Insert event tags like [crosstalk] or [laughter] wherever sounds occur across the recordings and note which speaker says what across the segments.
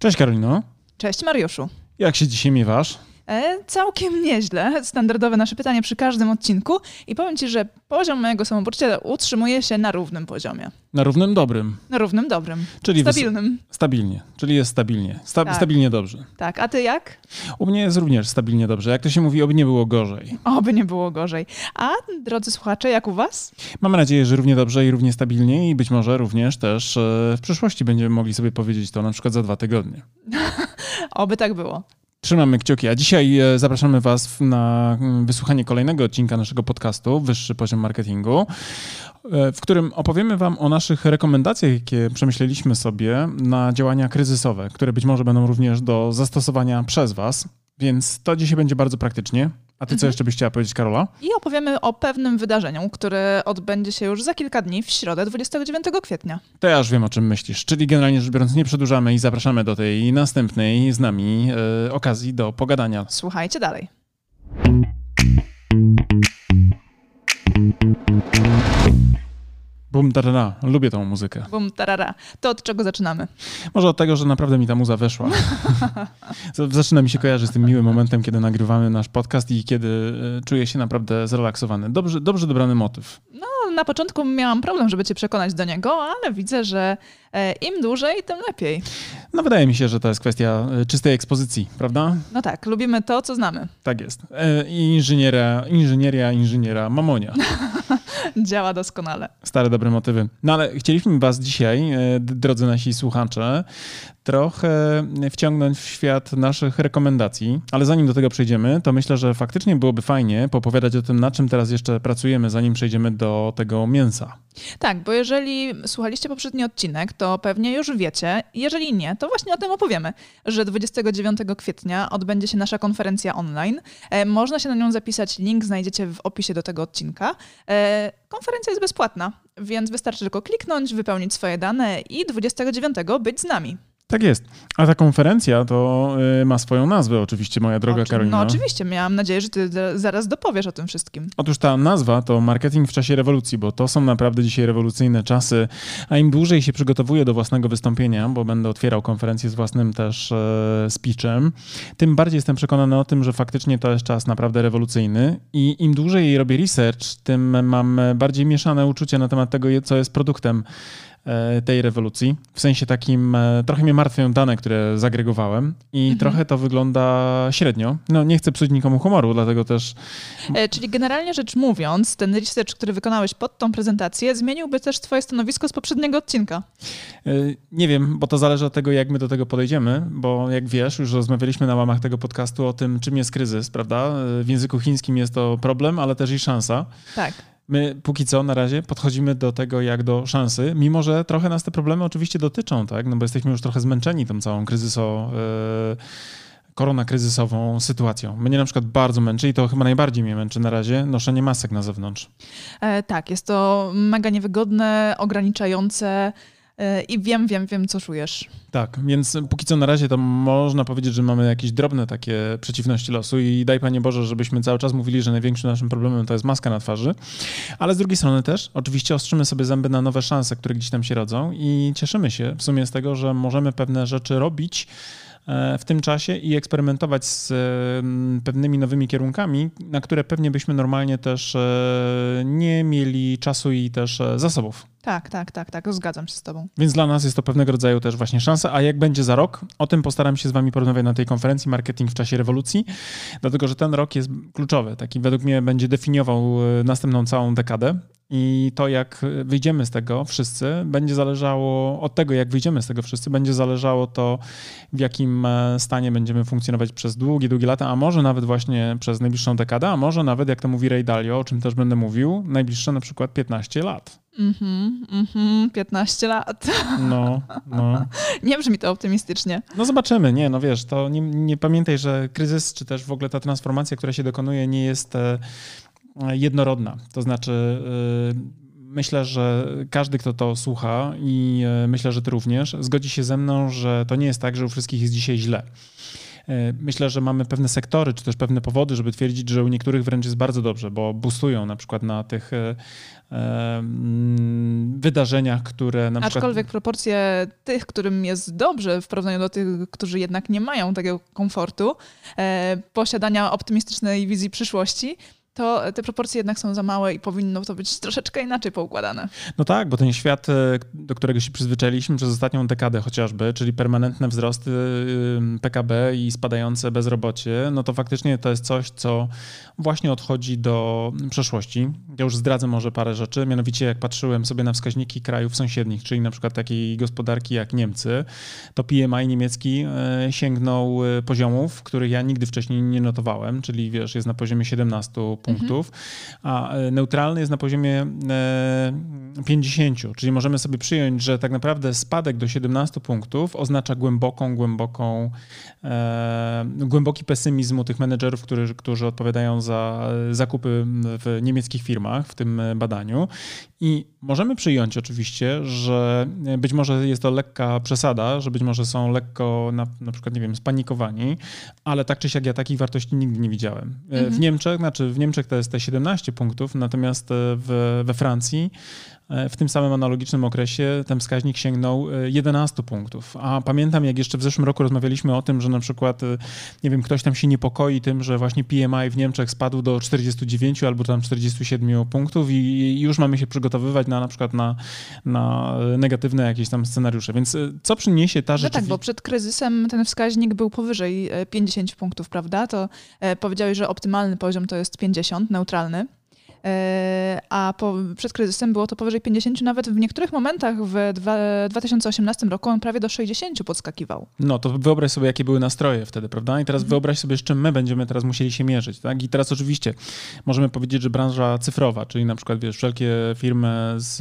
Speaker 1: Cześć Karolino.
Speaker 2: Cześć Mariuszu.
Speaker 1: Jak się dzisiaj miewasz?
Speaker 2: E, całkiem nieźle. Standardowe nasze pytanie przy każdym odcinku. I powiem Ci, że poziom mojego samopoczucia utrzymuje się na równym poziomie.
Speaker 1: Na równym dobrym.
Speaker 2: Na równym dobrym.
Speaker 1: Czyli
Speaker 2: Stabilnym.
Speaker 1: Stabilnie, czyli jest stabilnie. Sta-
Speaker 2: Tak.
Speaker 1: Stabilnie dobrze.
Speaker 2: Tak, a Ty jak?
Speaker 1: U mnie jest również stabilnie dobrze. Jak to się mówi, oby nie było gorzej.
Speaker 2: Oby nie było gorzej. A drodzy słuchacze, jak u Was?
Speaker 1: Mamy nadzieję, że równie dobrze i równie stabilnie i być może również też e, w przyszłości będziemy mogli sobie powiedzieć to na przykład za dwa tygodnie. [laughs]
Speaker 2: Oby tak było.
Speaker 1: Trzymamy kciuki, a dzisiaj e, zapraszamy Was na mm, wysłuchanie kolejnego odcinka naszego podcastu Wyższy Poziom Marketingu, e, w którym opowiemy Wam o naszych rekomendacjach, jakie przemyśleliśmy sobie na działania kryzysowe, które być może będą również do zastosowania przez Was. Więc to dzisiaj będzie bardzo praktycznie. A Ty co jeszcze byś chciała powiedzieć, Karola?
Speaker 2: I opowiemy o pewnym wydarzeniu, które odbędzie się już za kilka dni, w środę 29 kwietnia.
Speaker 1: To ja już wiem, o czym myślisz. Czyli generalnie rzecz biorąc, nie przedłużamy i zapraszamy do tej następnej z nami e, okazji do pogadania.
Speaker 2: Słuchajcie dalej.
Speaker 1: Bum, tarara. Lubię tą muzykę.
Speaker 2: Bum, tarara. To od czego zaczynamy?
Speaker 1: Może od tego, że naprawdę mi ta muza weszła. [laughs] Zaczyna mi się kojarzyć z tym miłym momentem, kiedy nagrywamy nasz podcast i kiedy e, czuję się naprawdę zrelaksowany. Dobrze, dobrze dobrany motyw.
Speaker 2: No, na początku miałam problem, żeby cię przekonać do niego, ale widzę, że e, im dłużej, tym lepiej.
Speaker 1: No wydaje mi się, że to jest kwestia e, czystej ekspozycji, prawda?
Speaker 2: No tak, lubimy to, co znamy.
Speaker 1: Tak jest. I Inżyniera, inżynieria, inżyniera, mamonia. [laughs]
Speaker 2: Działa doskonale.
Speaker 1: Stare, dobre motywy. No ale chcieliśmy was dzisiaj, e, drodzy nasi słuchacze, trochę wciągnąć w świat naszych rekomendacji, ale zanim do tego przejdziemy, to myślę, że faktycznie byłoby fajnie popowiadać o tym, na czym teraz jeszcze pracujemy, zanim przejdziemy do tego mięsa.
Speaker 2: Tak, bo jeżeli słuchaliście poprzedni odcinek, to pewnie już wiecie. Jeżeli nie, to właśnie o tym opowiemy, że 29 kwietnia odbędzie się nasza konferencja online. E, można się na nią zapisać, link znajdziecie w opisie do tego odcinka. Konferencja jest bezpłatna, więc wystarczy tylko kliknąć, wypełnić swoje dane i 29 być z nami.
Speaker 1: Tak jest. A ta konferencja to y, ma swoją nazwę oczywiście, moja droga
Speaker 2: Oczy-
Speaker 1: Karolina.
Speaker 2: No oczywiście, miałam nadzieję, że ty za- zaraz dopowiesz o tym wszystkim.
Speaker 1: Otóż ta nazwa to marketing w czasie rewolucji, bo to są naprawdę dzisiaj rewolucyjne czasy, a im dłużej się przygotowuję do własnego wystąpienia, bo będę otwierał konferencję z własnym też e, speechem, tym bardziej jestem przekonany o tym, że faktycznie to jest czas naprawdę rewolucyjny i im dłużej robię research, tym mam bardziej mieszane uczucia na temat tego, co jest produktem tej rewolucji. W sensie takim, e, trochę mnie martwią dane, które zagregowałem i trochę to wygląda średnio. No nie chcę psuć nikomu humoru, dlatego też
Speaker 2: E, czyli generalnie rzecz mówiąc, ten research, który wykonałeś pod tą prezentację, zmieniłby też twoje stanowisko z poprzedniego odcinka.
Speaker 1: Nie wiem, bo to zależy od tego, jak my do tego podejdziemy, bo jak wiesz, już rozmawialiśmy na łamach tego podcastu o tym, czym jest kryzys, prawda? W języku chińskim jest to problem, ale też i szansa.
Speaker 2: Tak.
Speaker 1: My póki co na razie podchodzimy do tego jak do szansy, mimo że trochę nas te problemy oczywiście dotyczą, tak? No bo jesteśmy już trochę zmęczeni tą całą kryzyso, y, koronakryzysową sytuacją. Mnie na przykład bardzo męczy i to chyba najbardziej mnie męczy na razie noszenie masek na zewnątrz.
Speaker 2: E, tak, jest to mega niewygodne, ograniczające e, i wiem, wiem, wiem, co czujesz.
Speaker 1: Tak, więc póki co na razie to można powiedzieć, że mamy jakieś drobne takie przeciwności losu i daj Panie Boże, żebyśmy cały czas mówili, że największym naszym problemem to jest maska na twarzy, ale z drugiej strony też oczywiście ostrzymy sobie zęby na nowe szanse, które gdzieś tam się rodzą i cieszymy się w sumie z tego, że możemy pewne rzeczy robić w tym czasie i eksperymentować z e, pewnymi nowymi kierunkami, na które pewnie byśmy normalnie też e, nie mieli czasu i też e, zasobów.
Speaker 2: Tak, tak, tak, tak, zgadzam się z tobą.
Speaker 1: Więc dla nas jest to pewnego rodzaju też właśnie szansa, a jak będzie za rok, o tym postaram się z wami porozmawiać na tej konferencji Marketing w czasie rewolucji, dlatego że ten rok jest kluczowy, taki według mnie będzie definiował e, następną całą dekadę i to jak wyjdziemy z tego wszyscy, będzie zależało od tego, jak wyjdziemy z tego wszyscy, będzie zależało to, w jakim e, stanie będziemy funkcjonować przez długie, długie lata, a może nawet właśnie przez najbliższą dekadę, a może nawet, jak to mówi Ray Dalio, o czym też będę mówił, najbliższe na przykład 15 lat.
Speaker 2: Mhm, mhm, 15 lat.
Speaker 1: No, no. [laughs]
Speaker 2: Nie brzmi to optymistycznie.
Speaker 1: No zobaczymy, nie, no wiesz, to nie, nie pamiętaj, że kryzys, czy też w ogóle ta transformacja, która się dokonuje, nie jest e, jednorodna. To znaczy, e, myślę, że każdy, kto to słucha i e, myślę, że ty również, zgodzi się ze mną, że to nie jest tak, że u wszystkich jest dzisiaj źle. E, Myślę, że mamy pewne sektory, czy też pewne powody, żeby twierdzić, że u niektórych wręcz jest bardzo dobrze, bo boostują na przykład na tych mm, wydarzeniach, które na.
Speaker 2: Aczkolwiek proporcje tych, którym jest dobrze w porównaniu do tych, którzy jednak nie mają takiego komfortu, e, posiadania optymistycznej wizji przyszłości, to te proporcje jednak są za małe i powinno to być troszeczkę inaczej poukładane.
Speaker 1: No tak, bo ten świat, e, do którego się przyzwyczailiśmy przez ostatnią dekadę chociażby, czyli permanentne wzrosty PKB i spadające bezrobocie, no to faktycznie to jest coś, co właśnie odchodzi do przeszłości. Ja już zdradzę może parę rzeczy, mianowicie jak patrzyłem sobie na wskaźniki krajów sąsiednich, czyli na przykład takiej gospodarki jak Niemcy, to PMI niemiecki e, sięgnął e, poziomów, których ja nigdy wcześniej nie notowałem, czyli wiesz, jest na poziomie 17 punktów punktów, a e, neutralny jest na poziomie 50, e, czyli możemy sobie przyjąć, że tak naprawdę spadek do 17 punktów oznacza głęboką, głęboką, e, głęboki pesymizm u tych menedżerów, którzy, którzy odpowiadają za zakupy w niemieckich firmach w tym badaniu. I możemy przyjąć oczywiście, że być może jest to lekka przesada, że być może są lekko na, na przykład, nie wiem, spanikowani, ale tak czy siak ja takich wartości nigdy nie widziałem. Mhm. W Niemczech, znaczy w Niemczech to jest te 17 punktów, natomiast w, we Francji E, w tym samym analogicznym okresie ten wskaźnik sięgnął 11 e, punktów. A pamiętam, jak jeszcze w zeszłym roku rozmawialiśmy o tym, że na przykład, e, nie wiem, ktoś tam się niepokoi tym, że właśnie PMI w Niemczech spadł do 49 albo tam 47 punktów i już mamy się przygotowywać na na przykład na, na negatywne jakieś tam scenariusze. Więc co przyniesie ta rzeczywistość?
Speaker 2: No tak, bo przed kryzysem ten wskaźnik był powyżej 50 punktów, prawda? To powiedziałeś, że optymalny poziom to jest 50, neutralny. E, a po, przed kryzysem było to powyżej 50, nawet w niektórych momentach w dwa, 2018 roku on prawie do 60 podskakiwał.
Speaker 1: No to wyobraź sobie, jakie były nastroje wtedy, prawda? I teraz mhm. wyobraź sobie, z czym my będziemy teraz musieli się mierzyć, tak? I teraz oczywiście możemy powiedzieć, że branża cyfrowa, czyli na przykład, wiesz, wszelkie firmy z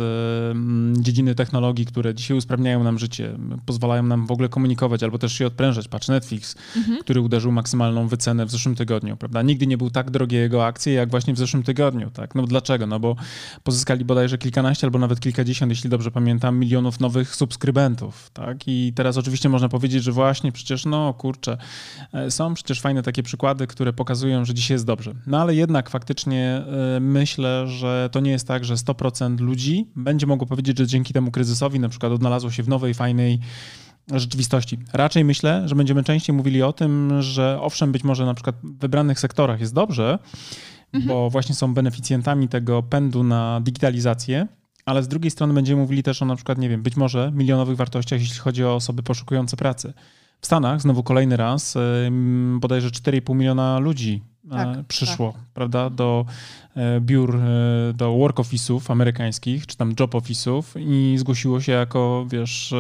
Speaker 1: mm, dziedziny technologii, które dzisiaj usprawniają nam życie, pozwalają nam w ogóle komunikować albo też się odprężać. Patrz, Netflix, mhm. który uderzył maksymalną wycenę w zeszłym tygodniu, prawda? Nigdy nie był tak drogie jego akcje, jak właśnie w zeszłym tygodniu, tak? Tak? No dlaczego? No bo pozyskali bodajże kilkanaście albo nawet kilkadziesiąt, jeśli dobrze pamiętam, milionów nowych subskrybentów, tak? I teraz oczywiście można powiedzieć, że właśnie przecież, no kurczę, e, są przecież fajne takie przykłady, które pokazują, że dzisiaj jest dobrze. No ale jednak faktycznie e, myślę, że to nie jest tak, że 100% ludzi będzie mogło powiedzieć, że dzięki temu kryzysowi na przykład odnalazło się w nowej, fajnej rzeczywistości. Raczej myślę, że będziemy częściej mówili o tym, że owszem, być może na przykład w wybranych sektorach jest dobrze, mhm. bo właśnie są beneficjentami tego pędu na digitalizację, ale z drugiej strony będziemy mówili też o na przykład, nie wiem, być może milionowych wartościach, jeśli chodzi o osoby poszukujące pracy. W Stanach znowu kolejny raz bodajże 4,5 miliona ludzi e, tak, przyszło, tak. prawda, do e, biur, e, do work office'ów amerykańskich, czy tam job office'ów i zgłosiło się jako, wiesz,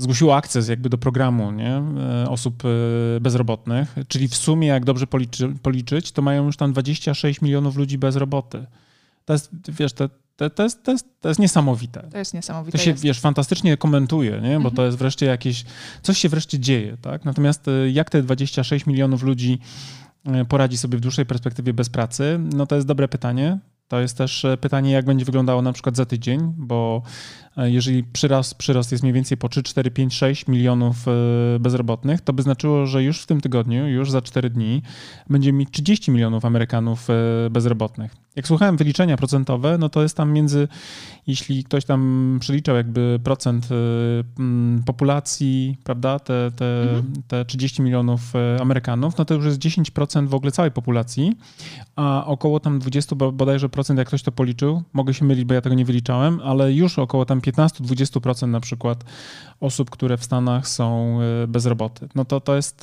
Speaker 1: zgłosiło akces jakby do programu nie? E, osób e, bezrobotnych, czyli w sumie, jak dobrze policzy, policzyć, to mają już tam 26 milionów ludzi bez roboty. To jest, wiesz, to, to, to, jest, to, jest, to jest niesamowite.
Speaker 2: To jest niesamowite.
Speaker 1: To się,
Speaker 2: jest.
Speaker 1: wiesz, fantastycznie komentuje, nie? bo mhm. to jest wreszcie jakieś, coś się wreszcie dzieje, tak? Natomiast e, jak te 26 milionów ludzi poradzi sobie w dłuższej perspektywie bez pracy, no to jest dobre pytanie. To jest też pytanie, jak będzie wyglądało na przykład za tydzień, bo E, jeżeli przyrost, przyrost jest mniej więcej po 3, 4, 5, 6 milionów e, bezrobotnych, to by znaczyło, że już w tym tygodniu, już za 4 dni, będziemy mieć 30 milionów Amerykanów e, bezrobotnych. Jak słuchałem wyliczenia procentowe, no to jest tam między, jeśli ktoś tam przeliczał jakby procent populacji, prawda, te, te, mhm. te 30 milionów Amerykanów, no to już jest 10% w ogóle całej populacji, a około tam 20 bodajże procent, jak ktoś to policzył, mogę się mylić, bo ja tego nie wyliczałem, ale już około tam 15-20% na przykład osób, które w Stanach są e, bezroboty. No to, to, jest,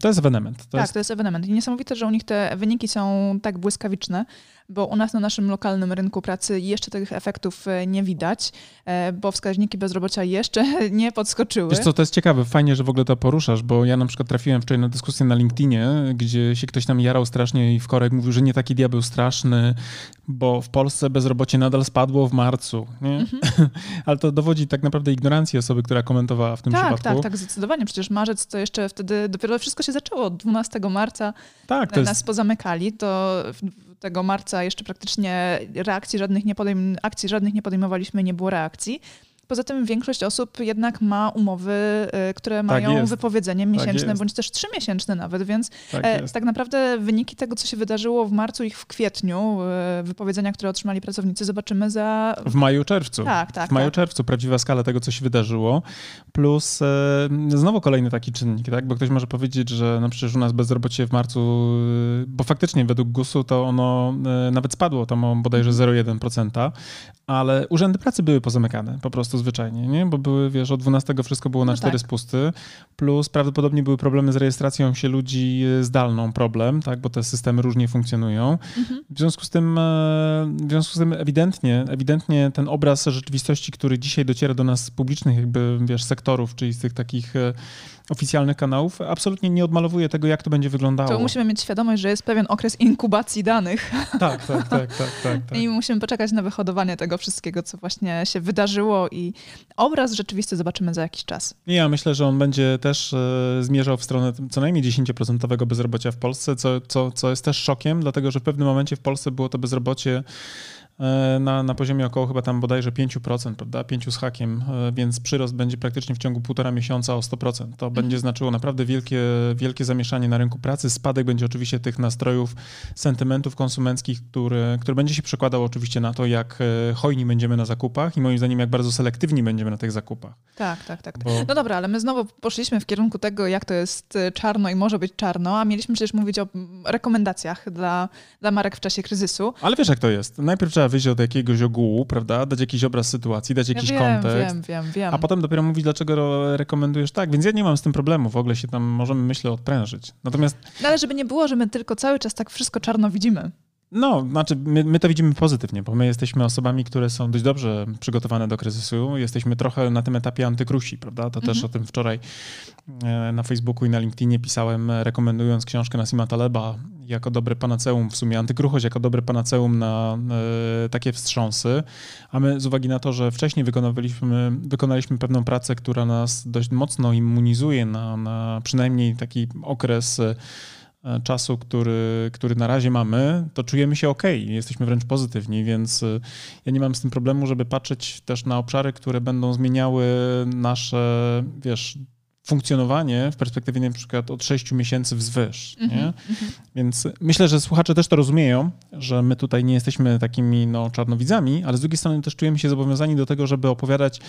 Speaker 1: to jest ewenement.
Speaker 2: To tak, jest... to jest ewenement. I niesamowite, że u nich te wyniki są tak błyskawiczne, bo u nas na naszym lokalnym rynku pracy jeszcze tych efektów e, nie widać, bo wskaźniki bezrobocia jeszcze [laughs] nie podskoczyły.
Speaker 1: Wiesz co, to jest ciekawe, fajnie, że w ogóle to poruszasz, bo ja na przykład trafiłem wczoraj na dyskusję na LinkedInie, gdzie się ktoś tam jarał strasznie i w korek mówił, że nie taki diabeł straszny, bo w Polsce bezrobocie nadal spadło w marcu, nie? Mhm. [laughs] Ale to dowodzi tak naprawdę ignorancji osoby, która komentowała w tym
Speaker 2: tak,
Speaker 1: przypadku.
Speaker 2: Tak, tak, zdecydowanie. Przecież marzec to jeszcze wtedy, dopiero wszystko się zaczęło. 12 marca tak, to nas jest... pozamykali, to tego marca jeszcze praktycznie reakcji żadnych nie podejm- akcji żadnych nie podejmowaliśmy, nie było reakcji. Poza tym większość osób jednak ma umowy, y, które tak mają jest. wypowiedzenie tak miesięczne, tak bądź też trzymiesięczne nawet, więc tak, e, tak, naprawdę wyniki tego, co się wydarzyło w marcu i w kwietniu, e, wypowiedzenia, które otrzymali pracownicy, zobaczymy za...
Speaker 1: W maju, czerwcu. Tak, tak. W maju, tak. czerwcu prawdziwa skala tego, co się wydarzyło, plus e, znowu kolejny taki czynnik, tak? bo ktoś może powiedzieć, że no przecież u nas bezrobocie w marcu, bo faktycznie według GUS-u to ono e, nawet spadło tam o bodajże 0,1%, mhm. Ale urzędy pracy były pozamykane po prostu zwyczajnie, nie? bo były, wiesz, od 12 wszystko było na no 4 tak. spusty, plus prawdopodobnie były problemy z rejestracją się ludzi zdalną, problem, tak? bo te systemy różnie funkcjonują. Mhm. W związku z tym, e, w związku z tym ewidentnie, ewidentnie ten obraz rzeczywistości, który dzisiaj dociera do nas z publicznych jakby, wiesz, sektorów, czyli z tych takich e, oficjalnych kanałów, absolutnie nie odmalowuje tego, jak to będzie wyglądało.
Speaker 2: To musimy mieć świadomość, że jest pewien okres inkubacji danych.
Speaker 1: Tak, tak, tak, tak, tak, tak. [laughs]
Speaker 2: I musimy poczekać na wyhodowanie tego wszystkiego, co właśnie się wydarzyło i obraz rzeczywisty zobaczymy za jakiś czas.
Speaker 1: Ja myślę, że on będzie też e, zmierzał w stronę co najmniej 10% bezrobocia w Polsce, co, co, co jest też szokiem, dlatego że w pewnym momencie w Polsce było to bezrobocie E, na, na poziomie około chyba tam bodajże 5%, prawda? 5 z hakiem, e, więc przyrost będzie praktycznie w ciągu półtora miesiąca o 100%. To będzie mhm. znaczyło naprawdę wielkie, wielkie zamieszanie na rynku pracy. Spadek będzie oczywiście tych nastrojów, sentymentów konsumenckich, który, który będzie się przekładał oczywiście na to, jak e, hojni będziemy na zakupach i moim zdaniem jak bardzo selektywni będziemy na tych zakupach.
Speaker 2: Tak, tak, tak. Bo... No dobra, ale my znowu poszliśmy w kierunku tego, jak to jest czarno i może być czarno, a mieliśmy przecież mówić o rekomendacjach dla, dla marek w czasie kryzysu.
Speaker 1: Ale wiesz jak to jest. Najpierw trzeba trzeba wyjść od jakiegoś ogółu, prawda? Dać jakiś obraz sytuacji, dać jakiś
Speaker 2: ja
Speaker 1: wiem, kontekst.
Speaker 2: Wiem, wiem, wiem.
Speaker 1: A potem dopiero mówić, dlaczego rekomendujesz tak. Więc ja nie mam z tym problemu. W ogóle się tam możemy, myślę, odprężyć. Natomiast...
Speaker 2: No ale żeby nie było, że my tylko cały czas tak wszystko czarno widzimy.
Speaker 1: No, znaczy my, my, to widzimy pozytywnie, bo my jesteśmy osobami, które są dość dobrze przygotowane do kryzysu. Jesteśmy trochę na tym etapie antykrusi, prawda? To mhm. też o tym wczoraj e, na Facebooku i na LinkedInie pisałem, rekomendując książkę Nasima Taleba jako dobre panaceum, w sumie antykruchość jako dobre panaceum na e, takie wstrząsy. A my z uwagi na to, że wcześniej wykonaliśmy, wykonaliśmy pewną pracę, która nas dość mocno immunizuje na, na przynajmniej taki okres czasu, który, który na razie mamy, to czujemy się ok, jesteśmy wręcz pozytywni, więc e, ja nie mam z tym problemu, żeby patrzeć też na obszary, które będą zmieniały nasze, wiesz, funkcjonowanie w perspektywie na przykład od 6 miesięcy wzwyż. Mm -hmm, nie? Mm -hmm. Więc myślę, że słuchacze też to rozumieją, że my tutaj nie jesteśmy takimi no, czarnowidzami, ale z drugiej strony też czujemy się zobowiązani do tego, żeby opowiadać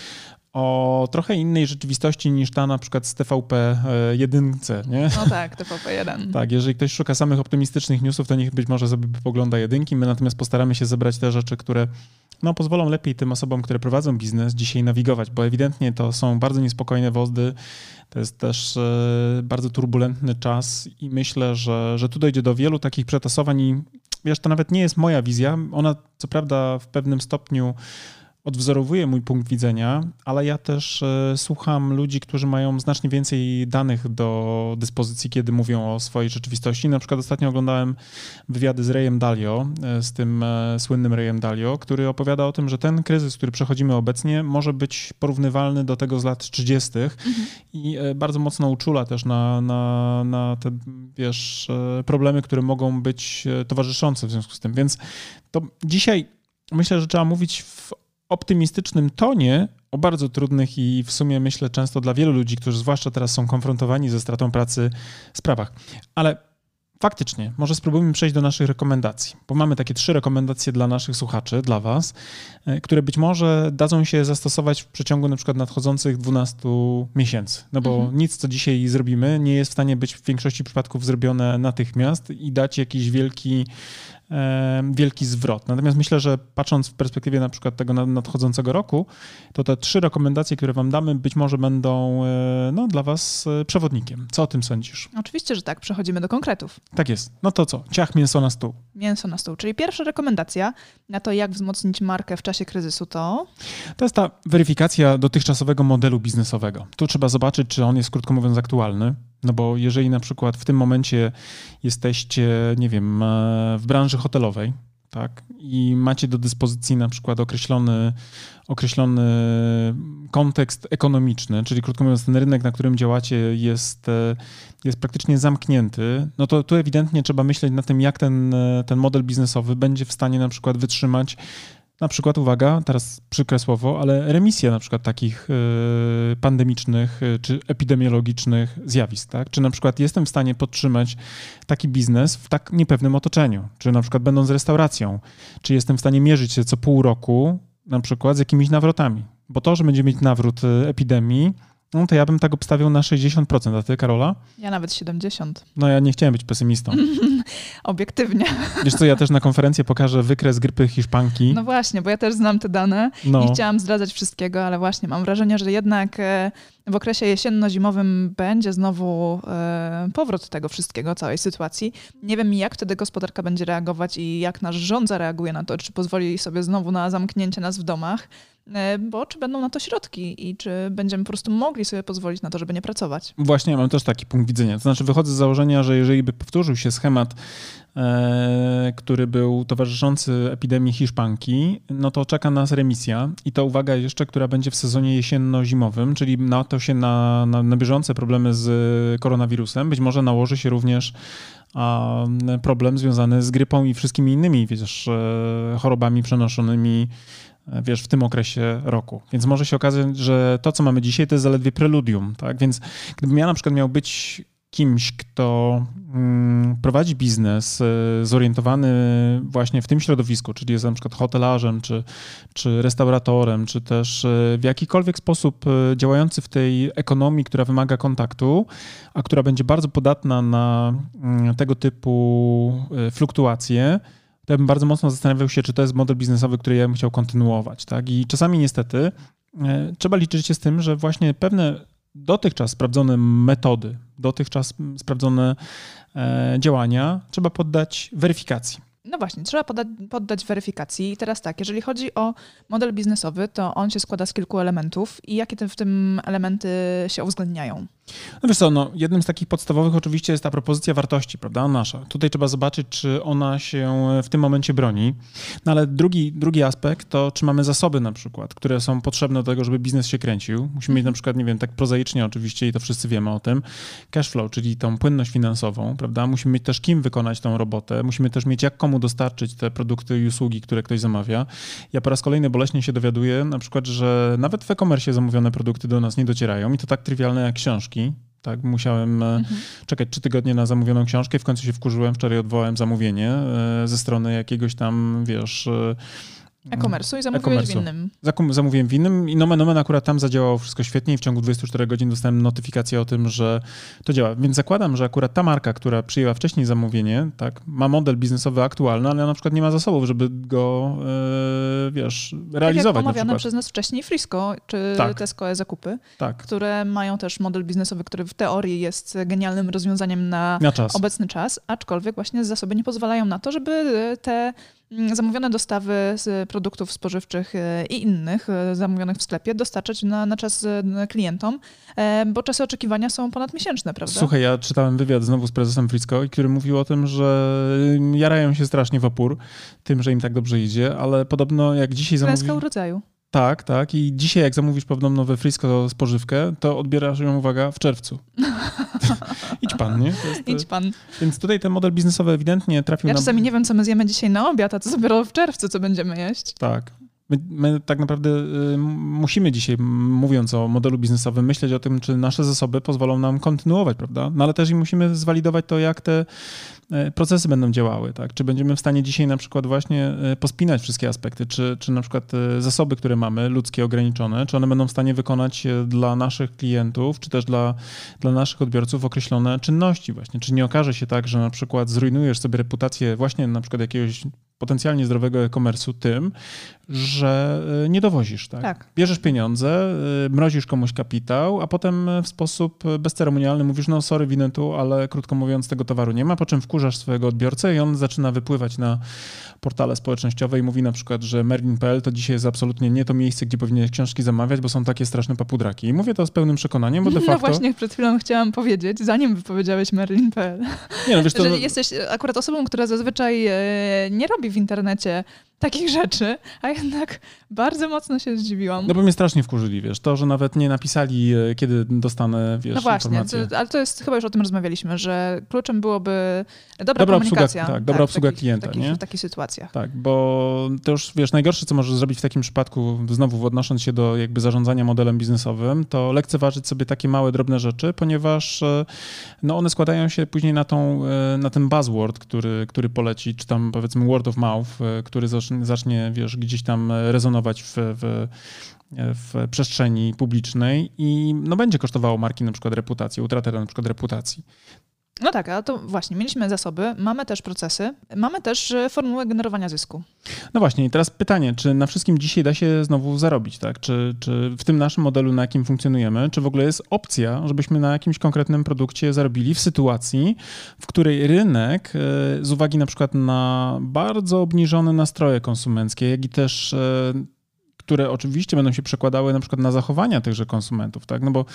Speaker 1: o trochę innej rzeczywistości niż ta na przykład z TVP 1. Nie?
Speaker 2: No tak, TVP 1. [laughs]
Speaker 1: tak, jeżeli ktoś szuka samych optymistycznych newsów, to niech być może sobie pogląda jedynki. My natomiast postaramy się zebrać te rzeczy, które no, pozwolą lepiej tym osobom, które prowadzą biznes dzisiaj nawigować, bo ewidentnie to są bardzo niespokojne wozdy. To jest też e, bardzo turbulentny czas i myślę, że, że tu dojdzie do wielu takich przetasowań i wiesz, to nawet nie jest moja wizja. Ona co prawda w pewnym stopniu odwzorowuje mój punkt widzenia, ale ja też e, słucham ludzi, którzy mają znacznie więcej danych do dyspozycji, kiedy mówią o swojej rzeczywistości. Na przykład ostatnio oglądałem wywiady z Rayem Dalio, e, z tym e, słynnym Rayem Dalio, który opowiada o tym, że ten kryzys, który przechodzimy obecnie, może być porównywalny do tego z lat 30. Mhm. i bardzo mocno uczula też na, na, na te, wiesz, problemy, które mogą być towarzyszące w związku z tym. Więc to dzisiaj myślę, że trzeba mówić w optymistycznym tonie o bardzo trudnych i w sumie myślę często dla wielu ludzi, którzy zwłaszcza teraz są konfrontowani ze stratą pracy, sprawach. Ale faktycznie, może spróbujmy przejść do naszych rekomendacji, bo mamy takie trzy rekomendacje dla naszych słuchaczy, dla Was, e, które być może dadzą się zastosować w przeciągu na przykład nadchodzących 12 miesięcy. No bo mhm. nic, co dzisiaj zrobimy, nie jest w stanie być w większości przypadków zrobione natychmiast i dać jakiś wielki wielki zwrot. Natomiast myślę, że patrząc w perspektywie na przykład tego nadchodzącego roku, to te trzy rekomendacje, które wam damy, być może będą e, no, dla was e, przewodnikiem. Co o tym sądzisz?
Speaker 2: Oczywiście, że tak. Przechodzimy do konkretów.
Speaker 1: Tak jest. No to co? Ciach mięso na stół.
Speaker 2: Mięso na stół. Czyli pierwsza rekomendacja na to, jak wzmocnić markę w czasie kryzysu to?
Speaker 1: To jest ta weryfikacja dotychczasowego modelu biznesowego. Tu trzeba zobaczyć, czy on jest krótko mówiąc aktualny no bo jeżeli na przykład w tym momencie jesteście, nie wiem, e, w branży hotelowej, tak, i macie do dyspozycji na przykład określony, określony kontekst ekonomiczny, czyli krótko mówiąc, ten rynek, na którym działacie, jest, e, jest praktycznie zamknięty, no to tu ewidentnie trzeba myśleć na tym, jak ten, e, ten model biznesowy będzie w stanie na przykład wytrzymać na przykład, uwaga, teraz przykre słowo, ale remisję na przykład takich y, pandemicznych y, czy epidemiologicznych zjawisk, tak? Czy na przykład jestem w stanie podtrzymać taki biznes w tak niepewnym otoczeniu? Czy na przykład będąc restauracją? Czy jestem w stanie mierzyć się co pół roku na przykład z jakimiś nawrotami? Bo to, że będziemy mieć nawrót y, epidemii, no to ja bym tak obstawiał na 60%, a ty, Karola?
Speaker 2: Ja nawet 70%.
Speaker 1: No ja nie chciałem być pesymistą. [laughs]
Speaker 2: Obiektywnie.
Speaker 1: Wiesz co, ja też na konferencję pokażę wykres grypy hiszpanki.
Speaker 2: No właśnie, bo ja też znam te dane.
Speaker 1: No.
Speaker 2: Nie chciałam zdradzać wszystkiego, ale właśnie mam wrażenie, że jednak e, w okresie jesienno-zimowym będzie znowu e, powrót tego wszystkiego, całej sytuacji. Nie wiem, jak wtedy gospodarka będzie reagować i jak nasz rząd zareaguje na to, czy pozwoli sobie znowu na zamknięcie nas w domach, bo czy będą na to środki i czy będziemy po prostu mogli sobie pozwolić na to, żeby nie pracować.
Speaker 1: Właśnie, ja mam też taki punkt widzenia. To znaczy, wychodzę z założenia, że jeżeli by powtórzył się schemat, e, który był towarzyszący epidemii hiszpanki, no to czeka nas remisja i to uwaga jeszcze, która będzie w sezonie jesienno-zimowym, czyli na to się na, na, na bieżące problemy z koronawirusem. Być może nałoży się również a, problem związany z grypą i wszystkimi innymi, wiesz, e, chorobami przenoszonymi wiesz, w tym okresie roku. Więc może się okazać, że to, co mamy dzisiaj, to jest zaledwie preludium, tak? Więc gdybym ja na przykład miał być kimś, kto mm, prowadzi biznes y, zorientowany właśnie w tym środowisku, czyli jest na przykład hotelarzem, czy, czy restauratorem, czy też y, w jakikolwiek sposób działający w tej ekonomii, która wymaga kontaktu, a która będzie bardzo podatna na mm, tego typu fluktuacje, to ja bym bardzo mocno zastanawiał się, czy to jest model biznesowy, który ja bym chciał kontynuować. Tak? I czasami niestety e, trzeba liczyć się z tym, że właśnie pewne dotychczas sprawdzone metody, dotychczas sprawdzone e, działania trzeba poddać weryfikacji.
Speaker 2: No właśnie, trzeba poddać, poddać weryfikacji. I teraz tak, jeżeli chodzi o model biznesowy, to on się składa z kilku elementów i jakie te, w tym elementy się uwzględniają?
Speaker 1: No wiesz co, no, jednym z takich podstawowych oczywiście jest ta propozycja wartości, prawda, nasza. Tutaj trzeba zobaczyć, czy ona się w tym momencie broni. No ale drugi, drugi aspekt to, czy mamy zasoby na przykład, które są potrzebne do tego, żeby biznes się kręcił. Musimy mieć na przykład, nie wiem, tak prozaicznie oczywiście i to wszyscy wiemy o tym, cash flow, czyli tą płynność finansową, prawda. Musimy mieć też kim wykonać tą robotę, musimy też mieć jak komu dostarczyć te produkty i usługi, które ktoś zamawia. Ja po raz kolejny boleśnie się dowiaduję na przykład, że nawet w e-commerce zamówione produkty do nas nie docierają i to tak trywialne jak książki książki. Tak, musiałem e, mhm. czekać trzy tygodnie na zamówioną książkę. W końcu się wkurzyłem, wczoraj odwołałem zamówienie e, ze strony jakiegoś tam, wiesz, e,
Speaker 2: E-commerce'u i zamówiłeś w innym.
Speaker 1: Zamówiłem w innym i nomen omen akurat tam zadziałało wszystko świetnie i w ciągu 24 godzin dostałem notyfikację o tym, że to działa. Więc zakładam, że akurat ta marka, która przyjęła wcześniej zamówienie, tak, ma model biznesowy aktualny, ale na przykład nie ma zasobów, żeby go, yy, wiesz, realizować. Tak jak
Speaker 2: omawiane przez nas wcześniej Frisco czy tak. Tesco e-zakupy, tak. które mają też model biznesowy, który w teorii jest genialnym rozwiązaniem na, na czas. obecny czas, aczkolwiek właśnie zasoby nie pozwalają na to, żeby te zamówione dostawy z produktów spożywczych e, i innych e, zamówionych w sklepie dostarczać na, na czas e, klientom, bo czasy oczekiwania są ponadmiesięczne, prawda?
Speaker 1: Słuchaj, ja czytałem wywiad znowu z prezesem Frisco, który mówił o tym, że jarają się strasznie w opór tym, że im tak dobrze idzie, ale podobno jak dzisiaj zamówi...
Speaker 2: Klęska urodzaju.
Speaker 1: Tak, tak. I dzisiaj, jak zamówisz podobno we Frisco spożywkę, to odbierasz ją, uwaga, w czerwcu. [laughs] Idź pan, nie?
Speaker 2: Jest, Idź pan.
Speaker 1: Więc tutaj ten model biznesowy ewidentnie trafił
Speaker 2: ja
Speaker 1: na...
Speaker 2: Ja czasami nie wiem, co my zjemy dzisiaj na obiad, a to dopiero w czerwcu, co będziemy jeść.
Speaker 1: Tak. My, my, tak naprawdę y, musimy dzisiaj, mówiąc o modelu biznesowym, myśleć o tym, czy nasze zasoby pozwolą nam kontynuować, prawda? No ale też i musimy zwalidować to, jak te E, procesy będą działały, tak? Czy będziemy w stanie dzisiaj na przykład właśnie e, pospinać wszystkie aspekty, czy, czy na przykład zasoby, które mamy, ludzkie ograniczone, czy one będą w stanie wykonać dla naszych klientów, czy też dla, dla naszych odbiorców określone czynności właśnie. Czy nie okaże się tak, że na przykład zrujnujesz sobie reputację właśnie na przykład jakiegoś potencjalnie zdrowego e-commerce'u tym, że nie dowozisz, tak? tak? Bierzesz pieniądze, mrozisz komuś kapitał, a potem w sposób bezceremonialny mówisz, no sorry, winę tu, ale krótko mówiąc tego towaru nie ma, po czym wkurzasz swojego odbiorcę i on zaczyna wypływać na portale społecznościowe i mówi na przykład, że Merlin.pl to dzisiaj jest absolutnie nie to miejsce, gdzie powinien książki zamawiać, bo są takie straszne papudraki. I mówię to z pełnym przekonaniem, bo de [laughs] no
Speaker 2: facto... No właśnie, przed chwilą chciałam powiedzieć, zanim wypowiedziałeś Merlin.pl, nie, no wiesz, to... [laughs] że jesteś akurat osobą, która zazwyczaj e, nie robi w internecie takich rzeczy, a jednak bardzo mocno się zdziwiłam.
Speaker 1: No bo mnie strasznie wkurzyli, wiesz, to, że nawet nie napisali, e, kiedy dostanę, wiesz,
Speaker 2: No właśnie,
Speaker 1: informację.
Speaker 2: to, ale to jest, chyba już o tym rozmawialiśmy, że kluczem byłoby dobra,
Speaker 1: Dobra obsługa-
Speaker 2: komunikacja.
Speaker 1: tak, dobra obsługa
Speaker 2: w takich,
Speaker 1: klienta,
Speaker 2: takich,
Speaker 1: nie?
Speaker 2: w takich sytuacjach.
Speaker 1: Tak, bo to już, wiesz, najgorsze, co możesz zrobić w takim przypadku, znowu odnosząc się do jakby zarządzania modelem biznesowym, to lekceważyć sobie takie małe, drobne rzeczy, ponieważ e, no one składają się później na, tą, e, na ten buzzword, który, który poleci, czy tam powiedzmy word of mouth, który zacznie, zacznie wiesz, gdzieś tam rezonować w, w w przestrzeni publicznej i no, będzie kosztowało marki na przykład reputację, utratę na przykład reputacji.
Speaker 2: No tak, ale to właśnie, mieliśmy zasoby, mamy też procesy, mamy też e, formułę generowania zysku.
Speaker 1: No właśnie, i teraz pytanie, czy na wszystkim dzisiaj da się znowu zarobić, tak? Czy, czy w tym naszym modelu, na jakim funkcjonujemy, czy w ogóle jest opcja, żebyśmy na jakimś konkretnym produkcie zarobili w sytuacji, w której rynek e, z uwagi na przykład na bardzo obniżone nastroje konsumenckie, jak i też e, które oczywiście będą się przekładały na przykład na zachowania tychże konsumentów, tak? No bo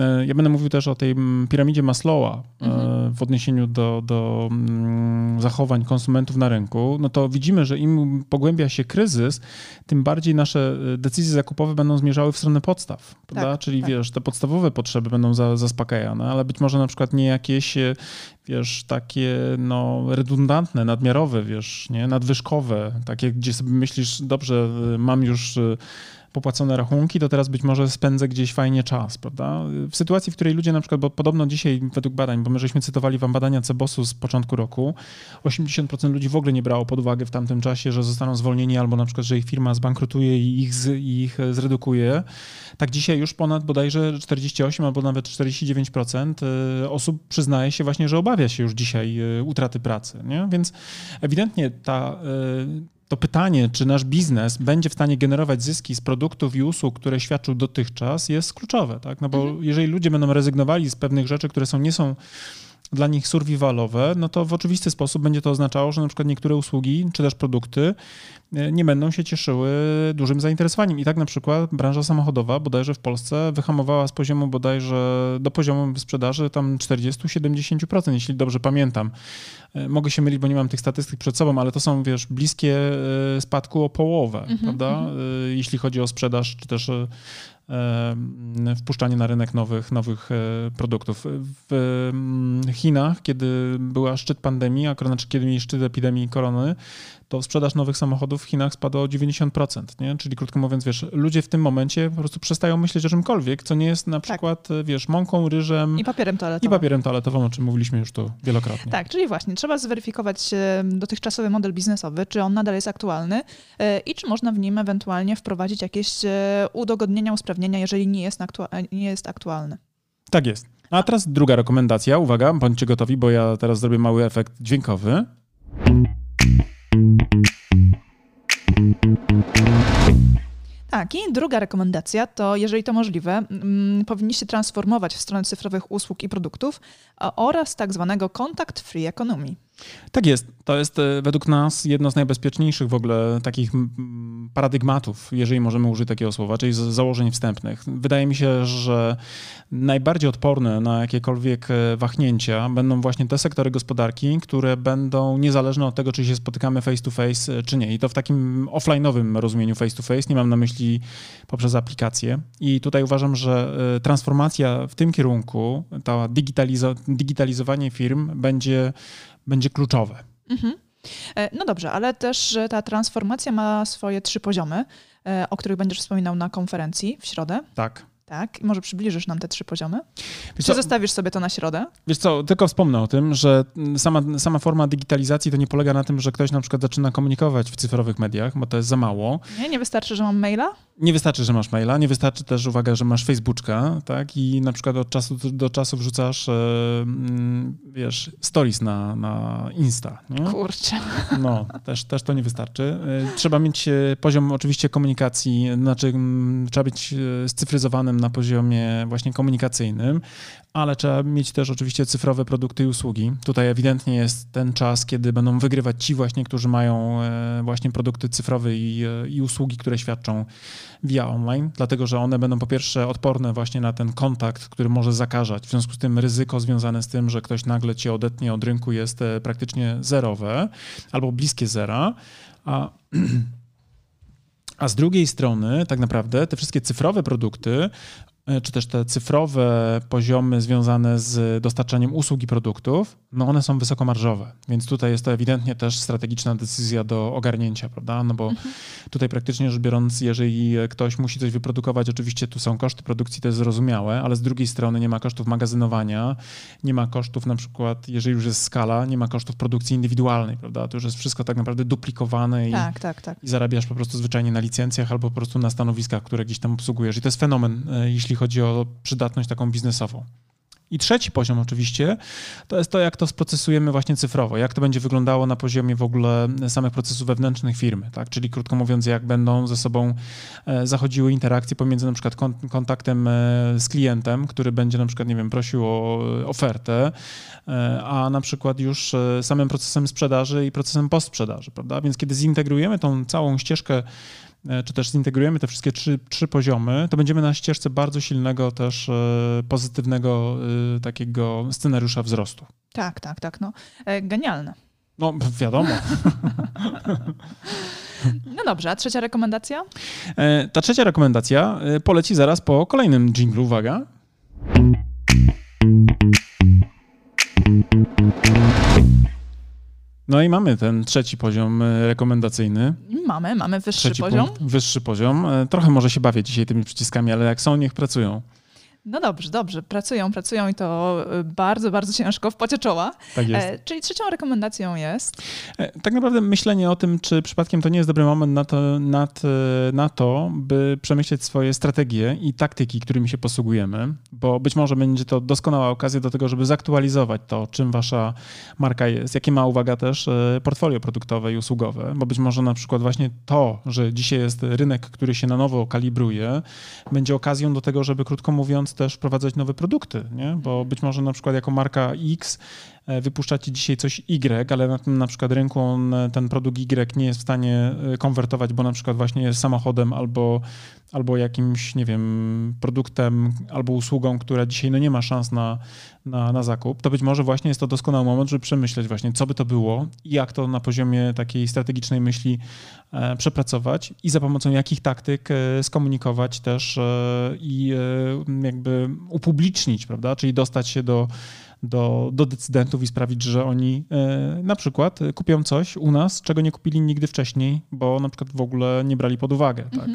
Speaker 1: e, ja będę mówił też o tej mm, piramidzie Maslowa e,
Speaker 2: Mhm.
Speaker 1: w odniesieniu do, do mm, zachowań konsumentów na rynku, no to widzimy, że im pogłębia się kryzys, tym bardziej nasze e, decyzje zakupowe będą zmierzały w stronę podstaw, prawda? Czyli
Speaker 2: tak.
Speaker 1: wiesz, te podstawowe potrzeby będą za, zaspokajane, ale być może na przykład nie jakieś, wiesz, takie no redundantne, nadmiarowe, wiesz, nie, nadwyżkowe, takie, gdzie sobie myślisz, dobrze, e, mam już e, popłacone rachunki, to teraz być może spędzę gdzieś fajnie czas, prawda? W sytuacji, w której ludzie na przykład, bo podobno dzisiaj według badań, bo my żeśmy cytowali wam badania Cebosu z początku roku, 80% ludzi w ogóle nie brało pod uwagę w tamtym czasie, że zostaną zwolnieni albo na przykład, że ich firma zbankrutuje i ich, z, i ich zredukuje. Tak dzisiaj już ponad bodajże 48 albo nawet 49% y, osób przyznaje się właśnie, że obawia się już dzisiaj y, utraty pracy, nie? Więc ewidentnie ta y, to pytanie, czy nasz biznes będzie w stanie generować zyski z produktów i usług, które świadczył dotychczas, jest kluczowe, tak? No bo jeżeli ludzie będą rezygnowali z pewnych rzeczy, które są, nie są dla nich survivalowe, no to w oczywisty sposób będzie to oznaczało, że na przykład niektóre usługi czy też produkty nie będą się cieszyły dużym zainteresowaniem. I tak na przykład branża samochodowa bodajże w Polsce wyhamowała z poziomu bodajże do poziomu sprzedaży tam 40-70%, jeśli dobrze pamiętam. E, Mogę się mylić, bo nie mam tych statystyk przed sobą, ale to są, wiesz, bliskie e, spadku o połowę, prawda? E, Jeśli chodzi o sprzedaż, czy też e, e, wpuszczanie na rynek nowych, nowych e, produktów. W mm, Chinach, kiedy była szczyt pandemii, a znaczy kiedy mieli szczyt epidemii korony, to sprzedaż nowych samochodów w Chinach spadła o 90%, nie? Czyli krótko mówiąc, wiesz, ludzie w tym momencie po prostu przestają myśleć o czymkolwiek, co nie jest na przykład, e, wiesz, mąką, ryżem
Speaker 2: I papierem
Speaker 1: i
Speaker 2: toaletowym.
Speaker 1: papierem toaletowym, o czym mówiliśmy już tu wielokrotnie.
Speaker 2: Tak, czyli właśnie trzeba zweryfikować e, dotychczasowy model biznesowy, czy on nadal jest aktualny e, i czy można w nim ewentualnie wprowadzić jakieś e, udogodnienia, usprawnienia, jeżeli nie jest, aktua- nie jest aktualny.
Speaker 1: Tak jest. A teraz druga rekomendacja. Uwaga, bądźcie gotowi, bo ja teraz zrobię mały efekt dźwiękowy.
Speaker 2: Tak, i druga rekomendacja to, jeżeli to możliwe, mm, powinniście transformować w stronę cyfrowych usług i produktów oraz tak zwanego contact free economy.
Speaker 1: Tak jest. To jest e, według nas jedno z najbezpieczniejszych w ogóle takich paradygmatów, jeżeli możemy użyć takiego słowa, czyli z założeń wstępnych. Wydaje mi się, że najbardziej odporne na jakiekolwiek e, wahnięcia będą właśnie te sektory gospodarki, które będą niezależne od tego, czy się spotykamy face to face, e, czy nie. I to w takim offline'owym rozumieniu face to face, nie mam na myśli poprzez aplikacje. I tutaj uważam, że transformacja w tym kierunku, to digitalizo- digitalizowanie firm będzie, będzie kluczowe.
Speaker 2: Mhm. E, No dobrze, ale też ta transformacja ma swoje trzy poziomy, e, o których będziesz wspominał na konferencji w środę.
Speaker 1: Tak.
Speaker 2: Tak, i może przybliżysz nam te trzy poziomy?
Speaker 1: Wiesz
Speaker 2: Czy
Speaker 1: co,
Speaker 2: zostawisz sobie to na środę?
Speaker 1: Wiesz co, tylko wspomnę o tym, że sama, sama forma digitalizacji to nie polega na tym, że ktoś na przykład zaczyna komunikować w cyfrowych mediach, bo to jest za mało.
Speaker 2: Nie, nie wystarczy, że mam maila?
Speaker 1: Nie wystarczy, że masz maila, nie wystarczy też, uwaga, że masz Facebooka, tak, i na przykład od czasu do czasu wrzucasz, e, mm, wiesz, stories na, na Insta, nie?
Speaker 2: Kurczę.
Speaker 1: No, też, też to nie wystarczy. E, Trzeba mieć e, poziom oczywiście komunikacji, znaczy mm, trzeba być scyfryzowanym na poziomie właśnie komunikacyjnym, ale trzeba mieć też oczywiście cyfrowe produkty i usługi. Tutaj ewidentnie jest ten czas, kiedy będą wygrywać ci właśnie, którzy mają właśnie produkty cyfrowe i, i usługi, które świadczą via online, dlatego że one będą po pierwsze odporne właśnie na ten kontakt, który może zakażać. W związku z tym ryzyko związane z tym, że ktoś nagle cię odetnie od rynku jest e, praktycznie zerowe albo bliskie zera. A [clears throat] a z drugiej strony, tak naprawdę, te wszystkie cyfrowe produkty czy też te cyfrowe poziomy związane z dostarczaniem usług i produktów, no one są wysokomarżowe, więc tutaj jest to ewidentnie też strategiczna decyzja do ogarnięcia, prawda? No bo mhm. tutaj praktycznie rzecz biorąc, jeżeli ktoś musi coś wyprodukować, oczywiście tu są koszty produkcji, to jest zrozumiałe, ale z drugiej strony nie ma kosztów magazynowania, nie ma kosztów na przykład, jeżeli już jest skala, nie ma kosztów produkcji indywidualnej, prawda? To już jest wszystko tak naprawdę duplikowane i,
Speaker 2: tak, tak, tak.
Speaker 1: i zarabiasz po prostu zwyczajnie na licencjach albo po prostu na stanowiskach, które gdzieś tam obsługujesz. I to jest fenomen, e, jeśli jeśli chodzi o przydatność taką biznesową. I trzeci poziom oczywiście to jest to, jak to sprocesujemy właśnie cyfrowo, jak to będzie wyglądało na poziomie w ogóle samych procesów wewnętrznych firmy, tak? Czyli krótko mówiąc, jak będą ze sobą e, zachodziły interakcje pomiędzy na przykład kontaktem e, z klientem, który będzie na przykład, nie wiem, prosił o ofertę, e, a na przykład już samym procesem sprzedaży i procesem postsprzedaży, prawda? Więc kiedy zintegrujemy tą całą ścieżkę czy też zintegrujemy te wszystkie trzy, trzy poziomy, to będziemy na ścieżce bardzo silnego też e, pozytywnego e, takiego scenariusza wzrostu.
Speaker 2: Tak, tak, tak. No, genialne.
Speaker 1: No, wiadomo. [laughs]
Speaker 2: No dobrze, a trzecia rekomendacja?
Speaker 1: Ta trzecia rekomendacja poleci zaraz po kolejnym jinglu. Uwaga. No i mamy ten trzeci poziom e, rekomendacyjny.
Speaker 2: Mamy, mamy wyższy trzeci poziom. Punkt,
Speaker 1: wyższy poziom. E, trochę może się bawię dzisiaj tymi przyciskami, ale jak są, niech pracują.
Speaker 2: No dobrze, dobrze. Pracują, pracują i to y, bardzo, bardzo ciężko w pocie czoła.
Speaker 1: Tak jest. E,
Speaker 2: czyli trzecią rekomendacją jest?
Speaker 1: E, tak naprawdę myślenie o tym, czy przypadkiem to nie jest dobry moment na to, na, na to, by przemyśleć swoje strategie i taktyki, którymi się posługujemy, bo być może będzie to doskonała okazja do tego, żeby zaktualizować to, czym wasza marka jest, jakie ma, uwaga, też e, portfolio produktowe i usługowe, bo być może na przykład właśnie to, że dzisiaj jest rynek, który się na nowo kalibruje, będzie okazją do tego, żeby krótko mówiąc też wprowadzać nowe produkty, nie? bo być może na przykład jako marka X wypuszczacie dzisiaj coś Y, ale na tym na przykład rynku on, e, ten produkt Y nie jest w stanie e, konwertować, bo na przykład właśnie jest samochodem albo, albo jakimś, nie wiem, produktem albo usługą, która dzisiaj no nie ma szans na, na, na zakup, to być może właśnie jest to doskonały moment, żeby przemyśleć właśnie, co by to było i jak to na poziomie takiej strategicznej myśli e, przepracować i za pomocą jakich taktyk e, skomunikować też e, i jakby upublicznić, prawda, czyli dostać się do do, do decydentów i sprawić, że oni e, na przykład kupią coś u nas, czego nie kupili nigdy wcześniej, bo na przykład w ogóle nie brali pod uwagę. Tak?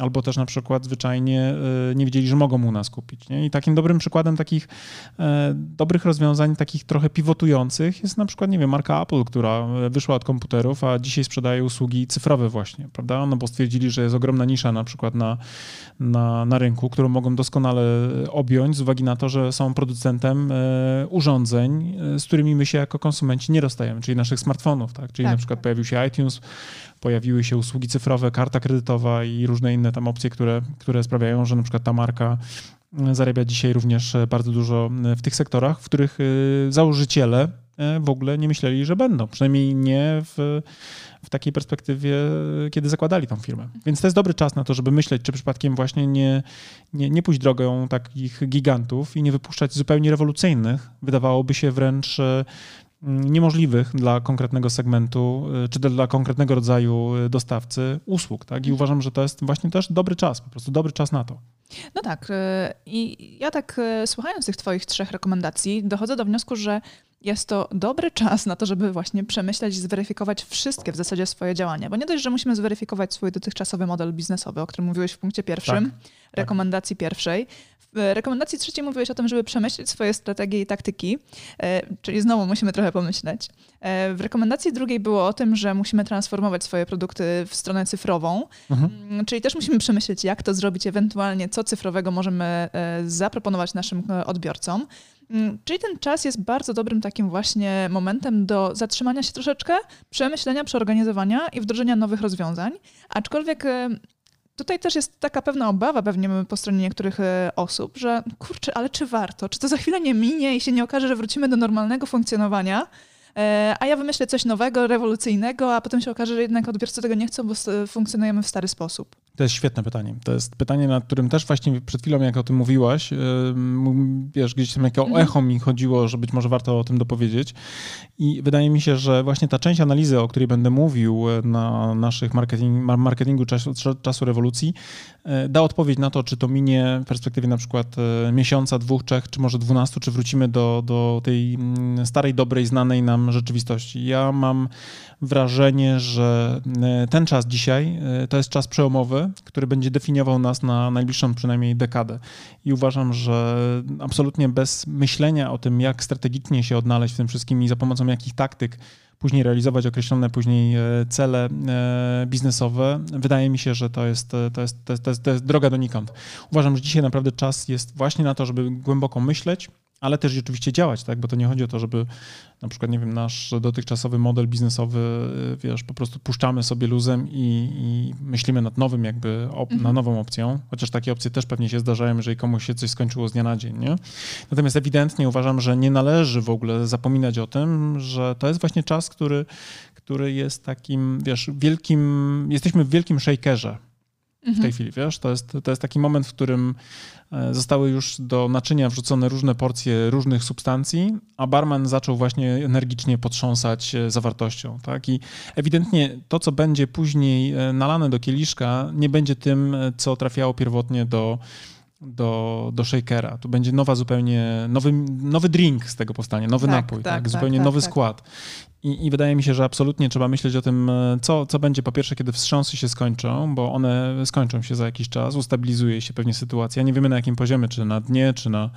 Speaker 1: Albo też na przykład zwyczajnie y, nie wiedzieli, że mogą u nas kupić. Nie? I takim dobrym przykładem takich e, dobrych rozwiązań, takich trochę pivotujących jest na przykład, nie wiem, marka Apple, która wyszła od komputerów, a dzisiaj sprzedaje usługi cyfrowe właśnie, prawda? No bo stwierdzili, że jest ogromna nisza na przykład na, na, na rynku, którą mogą doskonale objąć z uwagi na to, że są producentem e, urządzeń, e, z którymi my się jako konsumenci nie rozstajemy, czyli naszych smartfonów, tak? Czyli tak. na przykład pojawił się iTunes, pojawiły się usługi cyfrowe, karta kredytowa i różne inne tam opcje, które, które sprawiają, że na przykład ta marka e, zarabia dzisiaj również e, bardzo dużo e, w tych sektorach, w których założyciele w ogóle nie myśleli, że będą. Przynajmniej nie w, w takiej perspektywie, kiedy zakładali tą firmę. Więc to jest dobry czas na to, żeby myśleć, czy przypadkiem właśnie nie, nie, nie pójść drogą takich gigantów i nie wypuszczać zupełnie rewolucyjnych, wydawałoby się wręcz niemożliwych dla konkretnego segmentu, y, czy dla konkretnego rodzaju y, dostawcy usług. Tak? I mhm. uważam, że to jest właśnie też dobry czas, po prostu dobry czas na to.
Speaker 2: No tak. Y, I ja tak słuchając tych Twoich trzech rekomendacji, dochodzę do wniosku, że jest to dobry czas na to, żeby właśnie przemyśleć i zweryfikować wszystkie w zasadzie swoje działania. Bo nie dość, że musimy zweryfikować swój dotychczasowy model biznesowy, o którym mówiłeś w punkcie pierwszym, tak, tak. rekomendacji tak. pierwszej. W rekomendacji trzeciej mówiłeś o tym, żeby przemyśleć swoje strategie i taktyki, e, czyli znowu musimy trochę pomyśleć. E, w rekomendacji drugiej było o tym, że musimy transformować swoje produkty w stronę cyfrową, mhm. Mm, czyli też musimy przemyśleć, jak to zrobić, ewentualnie co cyfrowego możemy e, zaproponować naszym odbiorcom. Mm, czyli ten czas jest bardzo dobrym takim właśnie momentem do zatrzymania się troszeczkę, przemyślenia, przeorganizowania i wdrożenia nowych rozwiązań. Aczkolwiek Tutaj też jest taka pewna obawa pewnie po stronie niektórych e, osób, że kurczę, ale czy warto? Czy to za chwilę nie minie i się nie okaże, że wrócimy do normalnego funkcjonowania? E, a ja wymyślę coś nowego, rewolucyjnego, a potem się okaże, że jednak odbiorcy tego nie chcą, bo funkcjonujemy w stary sposób.
Speaker 1: To jest świetne pytanie. To jest pytanie, nad którym też właśnie przed chwilą, jak o tym mówiłaś, yy, wiesz, gdzieś tam jako mhm. echo mi chodziło, że być może warto o tym dopowiedzieć. I wydaje mi się, że właśnie ta część analizy, o której będę mówił na naszych marketing, marketingu czasu, czasu rewolucji, da odpowiedź na to, czy to minie w perspektywie na przykład yy, miesiąca, dwóch, trzech, czy może dwunastu, czy wrócimy do, do tej mm, starej, dobrej, znanej nam rzeczywistości. Ja mam wrażenie, że e, ten czas dzisiaj e, to jest czas przełomowy, który będzie definiował nas na najbliższą przynajmniej dekadę. I uważam, że absolutnie bez myślenia o tym, jak strategicznie się odnaleźć w tym wszystkim i za pomocą jakich taktyk później realizować określone później e, cele biznesowe. Wydaje mi się, że to jest, to jest, to jest, to jest, to jest droga donikąd. Uważam, że dzisiaj naprawdę czas jest właśnie na to, żeby głęboko myśleć, ale też rzeczywiście działać, tak? Bo to nie chodzi o to, żeby na przykład, nie wiem, nasz dotychczasowy model biznesowy, wiesz, po prostu puszczamy sobie luzem i, i myślimy nad nowym jakby, op- mhm. na nową opcją, chociaż takie opcje też pewnie się zdarzają, jeżeli komuś się coś skończyło z dnia na dzień, nie? Natomiast ewidentnie uważam, że nie należy w ogóle zapominać o tym, że to jest właśnie czas, który, który jest takim, wiesz, wielkim, jesteśmy w wielkim shakerze, w tej mhm. chwili, wiesz? To jest, to jest taki moment, w którym e, zostały już do naczynia wrzucone różne porcje różnych substancji, a barman zaczął właśnie energicznie potrząsać e, zawartością, tak? I ewidentnie to, co będzie później e, nalane do kieliszka, nie będzie tym, co trafiało pierwotnie do do, do shakera. Tu będzie nowa zupełnie, nowy, nowy drink z tego powstanie, nowy tak, napój, tak, tak, tak zupełnie tak, nowy tak. skład. I, I, wydaje mi się, że absolutnie trzeba myśleć o tym, e, co, co będzie po pierwsze, kiedy wstrząsy się skończą, bo one skończą się za jakiś czas, ustabilizuje się pewnie sytuacja. Nie wiemy na jakim poziomie, czy na dnie, czy na,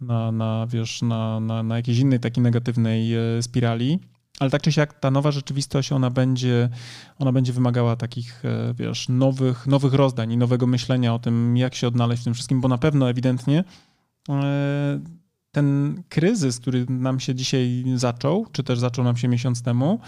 Speaker 1: na, na wiesz, na, na, na jakiejś innej takiej negatywnej e, spirali. Ale tak czy siak ta nowa rzeczywistość, ona będzie, ona będzie wymagała takich, e, wiesz, nowych, nowych rozdań i nowego myślenia o tym, jak się odnaleźć w tym wszystkim, bo na pewno ewidentnie ten kryzys, który nam się dzisiaj zaczął, czy też zaczął nam się miesiąc temu,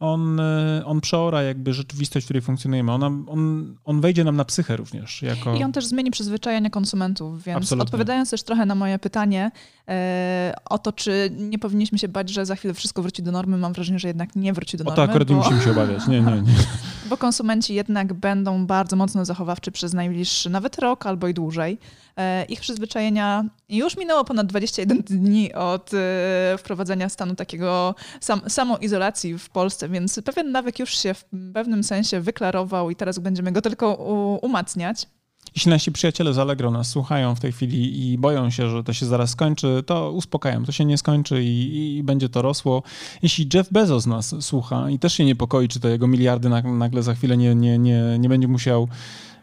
Speaker 1: on, e, on przeora jakby rzeczywistość, w której funkcjonujemy. Ona, on, on wejdzie nam na psychę również. Jako...
Speaker 2: I on też zmieni przyzwyczajenia konsumentów, więc Absolutnie. odpowiadając też trochę na moje pytanie e, o to, czy nie powinniśmy się bać, że za chwilę wszystko wróci do normy, mam wrażenie, że jednak nie wróci do normy.
Speaker 1: O to akurat bo... nie musimy się obawiać. Nie, nie, nie. [laughs]
Speaker 2: Bo konsumenci jednak będą bardzo mocno zachowawczy przez najbliższy nawet rok albo i dłużej. E, ich przyzwyczajenia już minęło ponad 21 dni od e, wprowadzenia stanu takiego sam, samoizolacji w Polsce, więc pewien nawyk już się w pewnym sensie wyklarował i teraz będziemy go tylko umacniać.
Speaker 1: Jeśli nasi przyjaciele z Allegro nas słuchają w tej chwili i boją się, że to się zaraz skończy, to uspokajam, to się nie skończy i, i będzie to rosło. Jeśli Jeff Bezos nas słucha i też się niepokoi, czy to jego miliardy nagle za chwilę nie, nie, nie, nie będzie musiał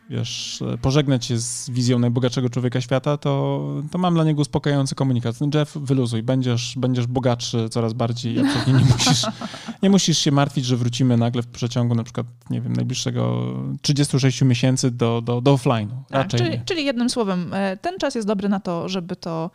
Speaker 1: wiesz, pożegnać się z wizją najbogatszego człowieka świata, to, to mam dla niego uspokajający komunikat. Jeff, wyluzuj, będziesz, będziesz bogatszy coraz bardziej, absolutnie nie musisz, nie musisz się martwić, że wrócimy nagle w przeciągu na przykład, nie wiem, najbliższego 36 miesięcy do, do, do offline'u. Tak,
Speaker 2: czyli, czyli jednym słowem, e, ten czas jest dobry na to, żeby to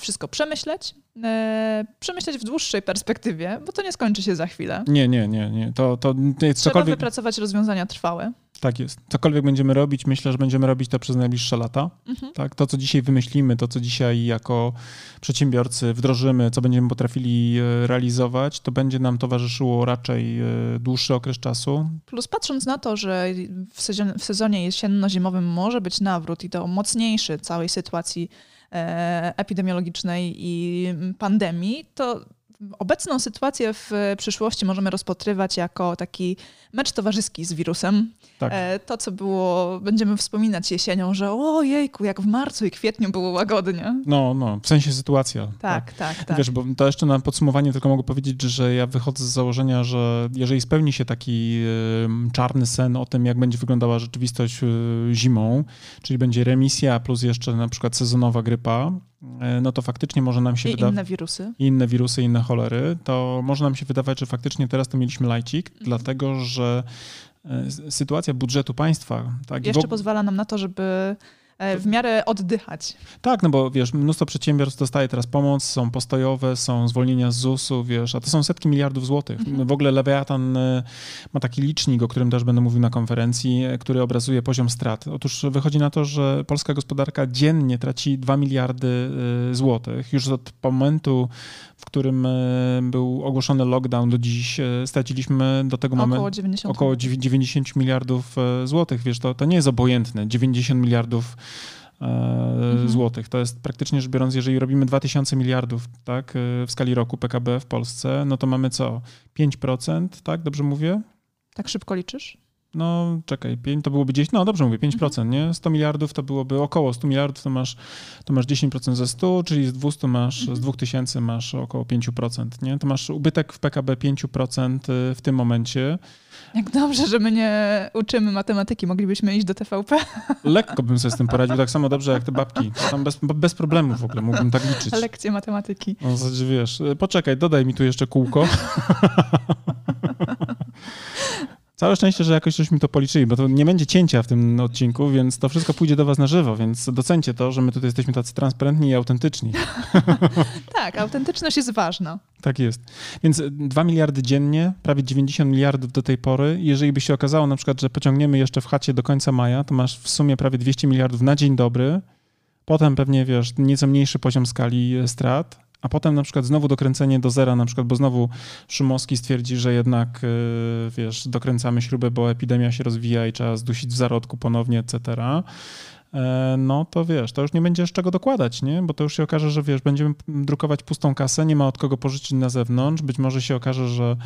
Speaker 2: wszystko przemyśleć, e, przemyśleć w dłuższej perspektywie, bo to nie skończy się za chwilę.
Speaker 1: Nie, nie, nie. nie. To, to, to
Speaker 2: Trzeba cokolwiek... wypracować rozwiązania trwałe.
Speaker 1: Tak jest. Cokolwiek będziemy robić, myślę, że będziemy robić to przez najbliższe lata. Mhm. Tak? To, co dzisiaj wymyślimy, to, co dzisiaj jako przedsiębiorcy wdrożymy, co będziemy potrafili e, realizować, to będzie nam towarzyszyło raczej e, dłuższy okres czasu.
Speaker 2: Plus patrząc na to, że w sezonie, jesienno-zimowym może być nawrót i to mocniejszy całej sytuacji e, epidemiologicznej i pandemii, to obecną sytuację w przyszłości możemy rozpatrywać jako taki mecz towarzyski z wirusem. Tak. E, to, co było, będziemy wspominać jesienią, że o jejku, jak w marcu i kwietniu było łagodnie.
Speaker 1: No, no, w sensie sytuacja.
Speaker 2: Tak, tak, tak. tak.
Speaker 1: Wiesz, bo to jeszcze na podsumowanie tylko mogę powiedzieć, że ja wychodzę z założenia, że jeżeli spełni się taki czarny sen o tym, jak będzie wyglądała rzeczywistość y, zimą, czyli będzie remisja plus jeszcze na przykład sezonowa grypa, e, no to faktycznie może nam się
Speaker 2: wydawać... inne wirusy.
Speaker 1: Inne wirusy, inne cholery. To może nam się wydawać, że faktycznie teraz to mieliśmy lajcik, mhm. dlatego że E, sytuacja budżetu państwa.
Speaker 2: Tak, Jeszcze pozwala nam na to, żeby e, w miarę oddychać.
Speaker 1: Tak, no bo wiesz, mnóstwo przedsiębiorstw dostaje teraz pomoc, są postojowe, są zwolnienia z ZUS-u, wiesz, a to są setki miliardów złotych. Mhm. W ogóle Leviathan e, ma taki licznik, o którym też będę mówił na konferencji, e, który obrazuje poziom strat. Otóż wychodzi na to, że polska gospodarka dziennie traci 2 miliardy złotych. Już od momentu, w którym był ogłoszony lockdown do dziś, straciliśmy do tego momentu
Speaker 2: około 90,
Speaker 1: około 90 miliardów złotych. Wiesz, to, to nie jest obojętne. 90 miliardów e, mhm. złotych. To jest praktycznie rzecz biorąc, jeżeli robimy 2000 miliardów tak, e, w skali roku PKB w Polsce, no to mamy co? 5%, tak? Dobrze mówię?
Speaker 2: Tak szybko liczysz?
Speaker 1: No, czekaj, 5, to byłoby 10, no dobrze mówię, 5%, mhm. nie? 100 miliardów to byłoby około 100 miliardów, to masz, to masz 10% ze 100, czyli z 200 masz, mhm. z 2000 masz około 5%, nie? To masz ubytek w PKB 5% y, w tym momencie.
Speaker 2: Jak dobrze, że my nie uczymy matematyki, moglibyśmy iść do TVP.
Speaker 1: Lekko bym sobie z tym poradził, tak samo dobrze jak te babki. Tam bez, bez problemu w ogóle mógłbym tak liczyć.
Speaker 2: Lekcje matematyki.
Speaker 1: No, wiesz, y, poczekaj, dodaj mi tu jeszcze kółko. [laughs] Całe szczęście, że jakoś żeśmy to policzyli, bo to nie będzie cięcia w tym odcinku, więc to wszystko pójdzie do was na żywo, więc docencie to, że my tutaj jesteśmy tacy transparentni i autentyczni. [laughs]
Speaker 2: tak, autentyczność jest ważna.
Speaker 1: Tak jest. Więc 2 miliardy dziennie, prawie 90 miliardów do tej pory. Jeżeli by się okazało na przykład, że pociągniemy jeszcze w chacie do końca maja, to masz w sumie prawie 200 miliardów na dzień dobry. Potem pewnie, wiesz, nieco mniejszy poziom skali strat, a potem na przykład znowu dokręcenie do zera, na przykład, bo znowu Szumowski stwierdzi, że jednak, y, wiesz, dokręcamy śrubę, bo epidemia się rozwija i trzeba zdusić w zarodku ponownie, etc., e, no to wiesz, to już nie będzie z czego dokładać, nie? Bo to już się okaże, że wiesz, będziemy drukować pustą kasę, nie ma od kogo pożyczyć na zewnątrz, być może się okaże, że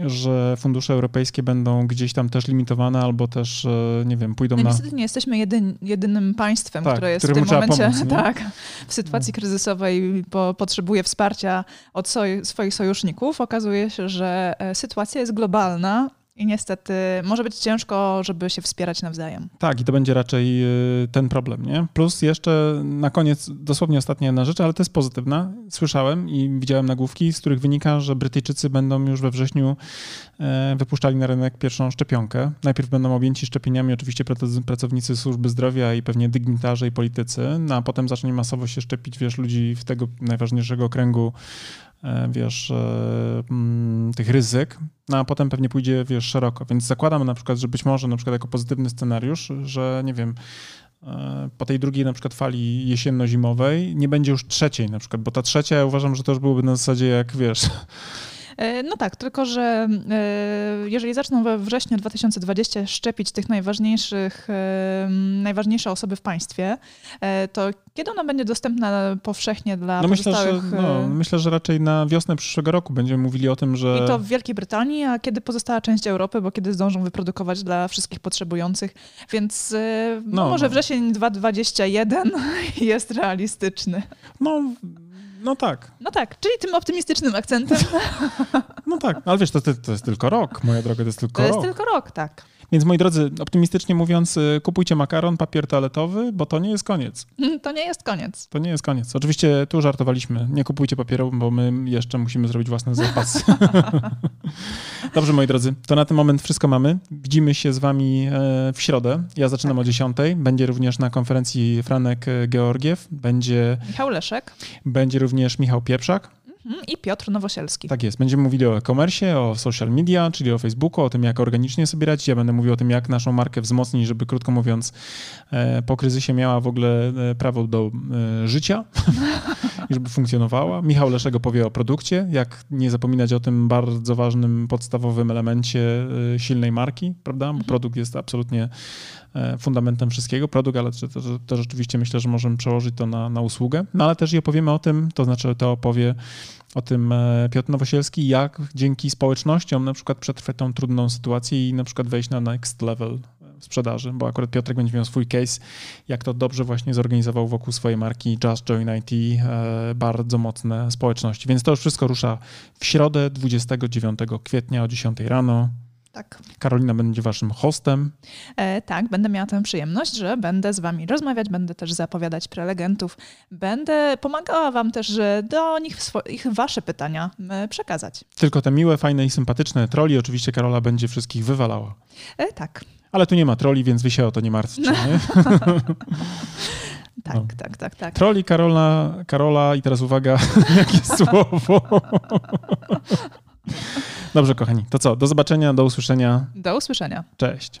Speaker 1: że fundusze europejskie będą gdzieś tam też limitowane, albo też, e, nie wiem, pójdą
Speaker 2: no,
Speaker 1: na...
Speaker 2: Niestety nie jesteśmy jedyn, jedynym państwem, tak, które jest w tym momencie pomóc, [laughs] tak, w sytuacji kryzysowej po, potrzebuje wsparcia od soj, swoich sojuszników. Okazuje się, że e, sytuacja jest globalna i niestety może być ciężko, żeby się wspierać nawzajem.
Speaker 1: Tak, i to będzie raczej y, ten problem, nie? Plus jeszcze na koniec dosłownie ostatnia jedna rzecz, ale to jest pozytywna. Słyszałem i widziałem nagłówki, z których wynika, że Brytyjczycy będą już we wrześniu e, wypuszczali na rynek pierwszą szczepionkę. Najpierw będą objęci szczepieniami oczywiście pracownicy służby zdrowia i pewnie dygnitarze i politycy, no a potem zacznie masowo się szczepić, wiesz, ludzi w tego najważniejszego kręgu wiesz, e, mm, tych ryzyk, no a potem pewnie pójdzie, wiesz, szeroko. Więc zakładam na przykład, że być może na przykład jako pozytywny scenariusz, że nie wiem, e, po tej drugiej na przykład fali jesienno-zimowej nie będzie już trzeciej na przykład, bo ta trzecia ja uważam, że to już byłoby na zasadzie jak, wiesz,
Speaker 2: no tak, tylko że e, jeżeli zaczną we wrześniu 2020 szczepić tych najważniejszych, e, najważniejsze osoby w państwie, to kiedy ona będzie dostępna powszechnie dla
Speaker 1: no
Speaker 2: pozostałych...
Speaker 1: Myślę że, no, myślę, że raczej na wiosnę przyszłego roku będziemy mówili o tym, że...
Speaker 2: I to w Wielkiej Brytanii, a kiedy pozostała część Europy, bo kiedy zdążą wyprodukować dla wszystkich potrzebujących, więc no, no może no. wrzesień 2021 [laughs] jest realistyczny.
Speaker 1: No no tak.
Speaker 2: No tak, czyli tym optymistycznym akcentem. [laughs]
Speaker 1: No tak, ale wiesz, to, to jest tylko rok, moja droga, to jest tylko rok.
Speaker 2: To jest tylko rok, tak.
Speaker 1: Więc moi drodzy, optymistycznie mówiąc, y, kupujcie makaron, papier toaletowy, bo to nie jest koniec.
Speaker 2: To nie jest koniec.
Speaker 1: To nie jest koniec. Oczywiście tu żartowaliśmy. Nie kupujcie papieru, bo my jeszcze musimy zrobić własne zapasy. [laughs] Dobrze, moi drodzy, to na ten moment wszystko mamy. Widzimy się z wami e, w środę. Ja zaczynam tak. o 10. Będzie również na konferencji Franek Georgiew. Będzie
Speaker 2: Michał Leszek.
Speaker 1: Będzie również Michał Pieprzak.
Speaker 2: Mhm, I Piotr Nowosielski.
Speaker 1: Tak jest. Będziemy mówili o e-commerce, o social media, czyli o Facebooku, o tym, jak organicznie sobie radzić. Ja będę mówił o tym, jak naszą markę wzmocnić, żeby krótko mówiąc e, po kryzysie miała w ogóle e, prawo do e, życia [laughs] i żeby funkcjonowała. Michał Leszego powie o produkcie, jak nie zapominać o tym bardzo ważnym, podstawowym elemencie silnej marki, prawda? Bo mhm. produkt jest absolutnie fundamentem wszystkiego. Produkt, ale to, to, to rzeczywiście myślę, że możemy przełożyć to na, na usługę. No ale też i opowiemy o tym, to znaczy to opowie o tym e, Piotr Nowosielski, jak dzięki społecznościom na przykład przetrwać tą trudną sytuację i na przykład wejść na next level sprzedaży, bo akurat Piotrek będzie miał swój case, jak to dobrze właśnie zorganizował wokół swojej marki Just Join IT e, bardzo mocne społeczności. Więc to już wszystko rusza w środę 29 kwietnia o 10 rano.
Speaker 2: Tak.
Speaker 1: Karolina będzie waszym hostem.
Speaker 2: E, tak, będę miała tę przyjemność, że będę z wami rozmawiać, będę też zapowiadać prelegentów, będę pomagała wam też do nich ich wasze pytania przekazać.
Speaker 1: Tylko te miłe, fajne i sympatyczne troli, oczywiście Karola będzie wszystkich wywalała.
Speaker 2: E, tak.
Speaker 1: Ale tu nie ma troli, więc wy się o to nie martwcie. Nie? [laughs]
Speaker 2: Tak, no. tak, tak, tak.
Speaker 1: Troli Karola, Karola i teraz uwaga, [laughs] jakie słowo. [laughs] Dobrze, kochani, to co? Do zobaczenia, do usłyszenia.
Speaker 2: Do usłyszenia.
Speaker 1: Cześć.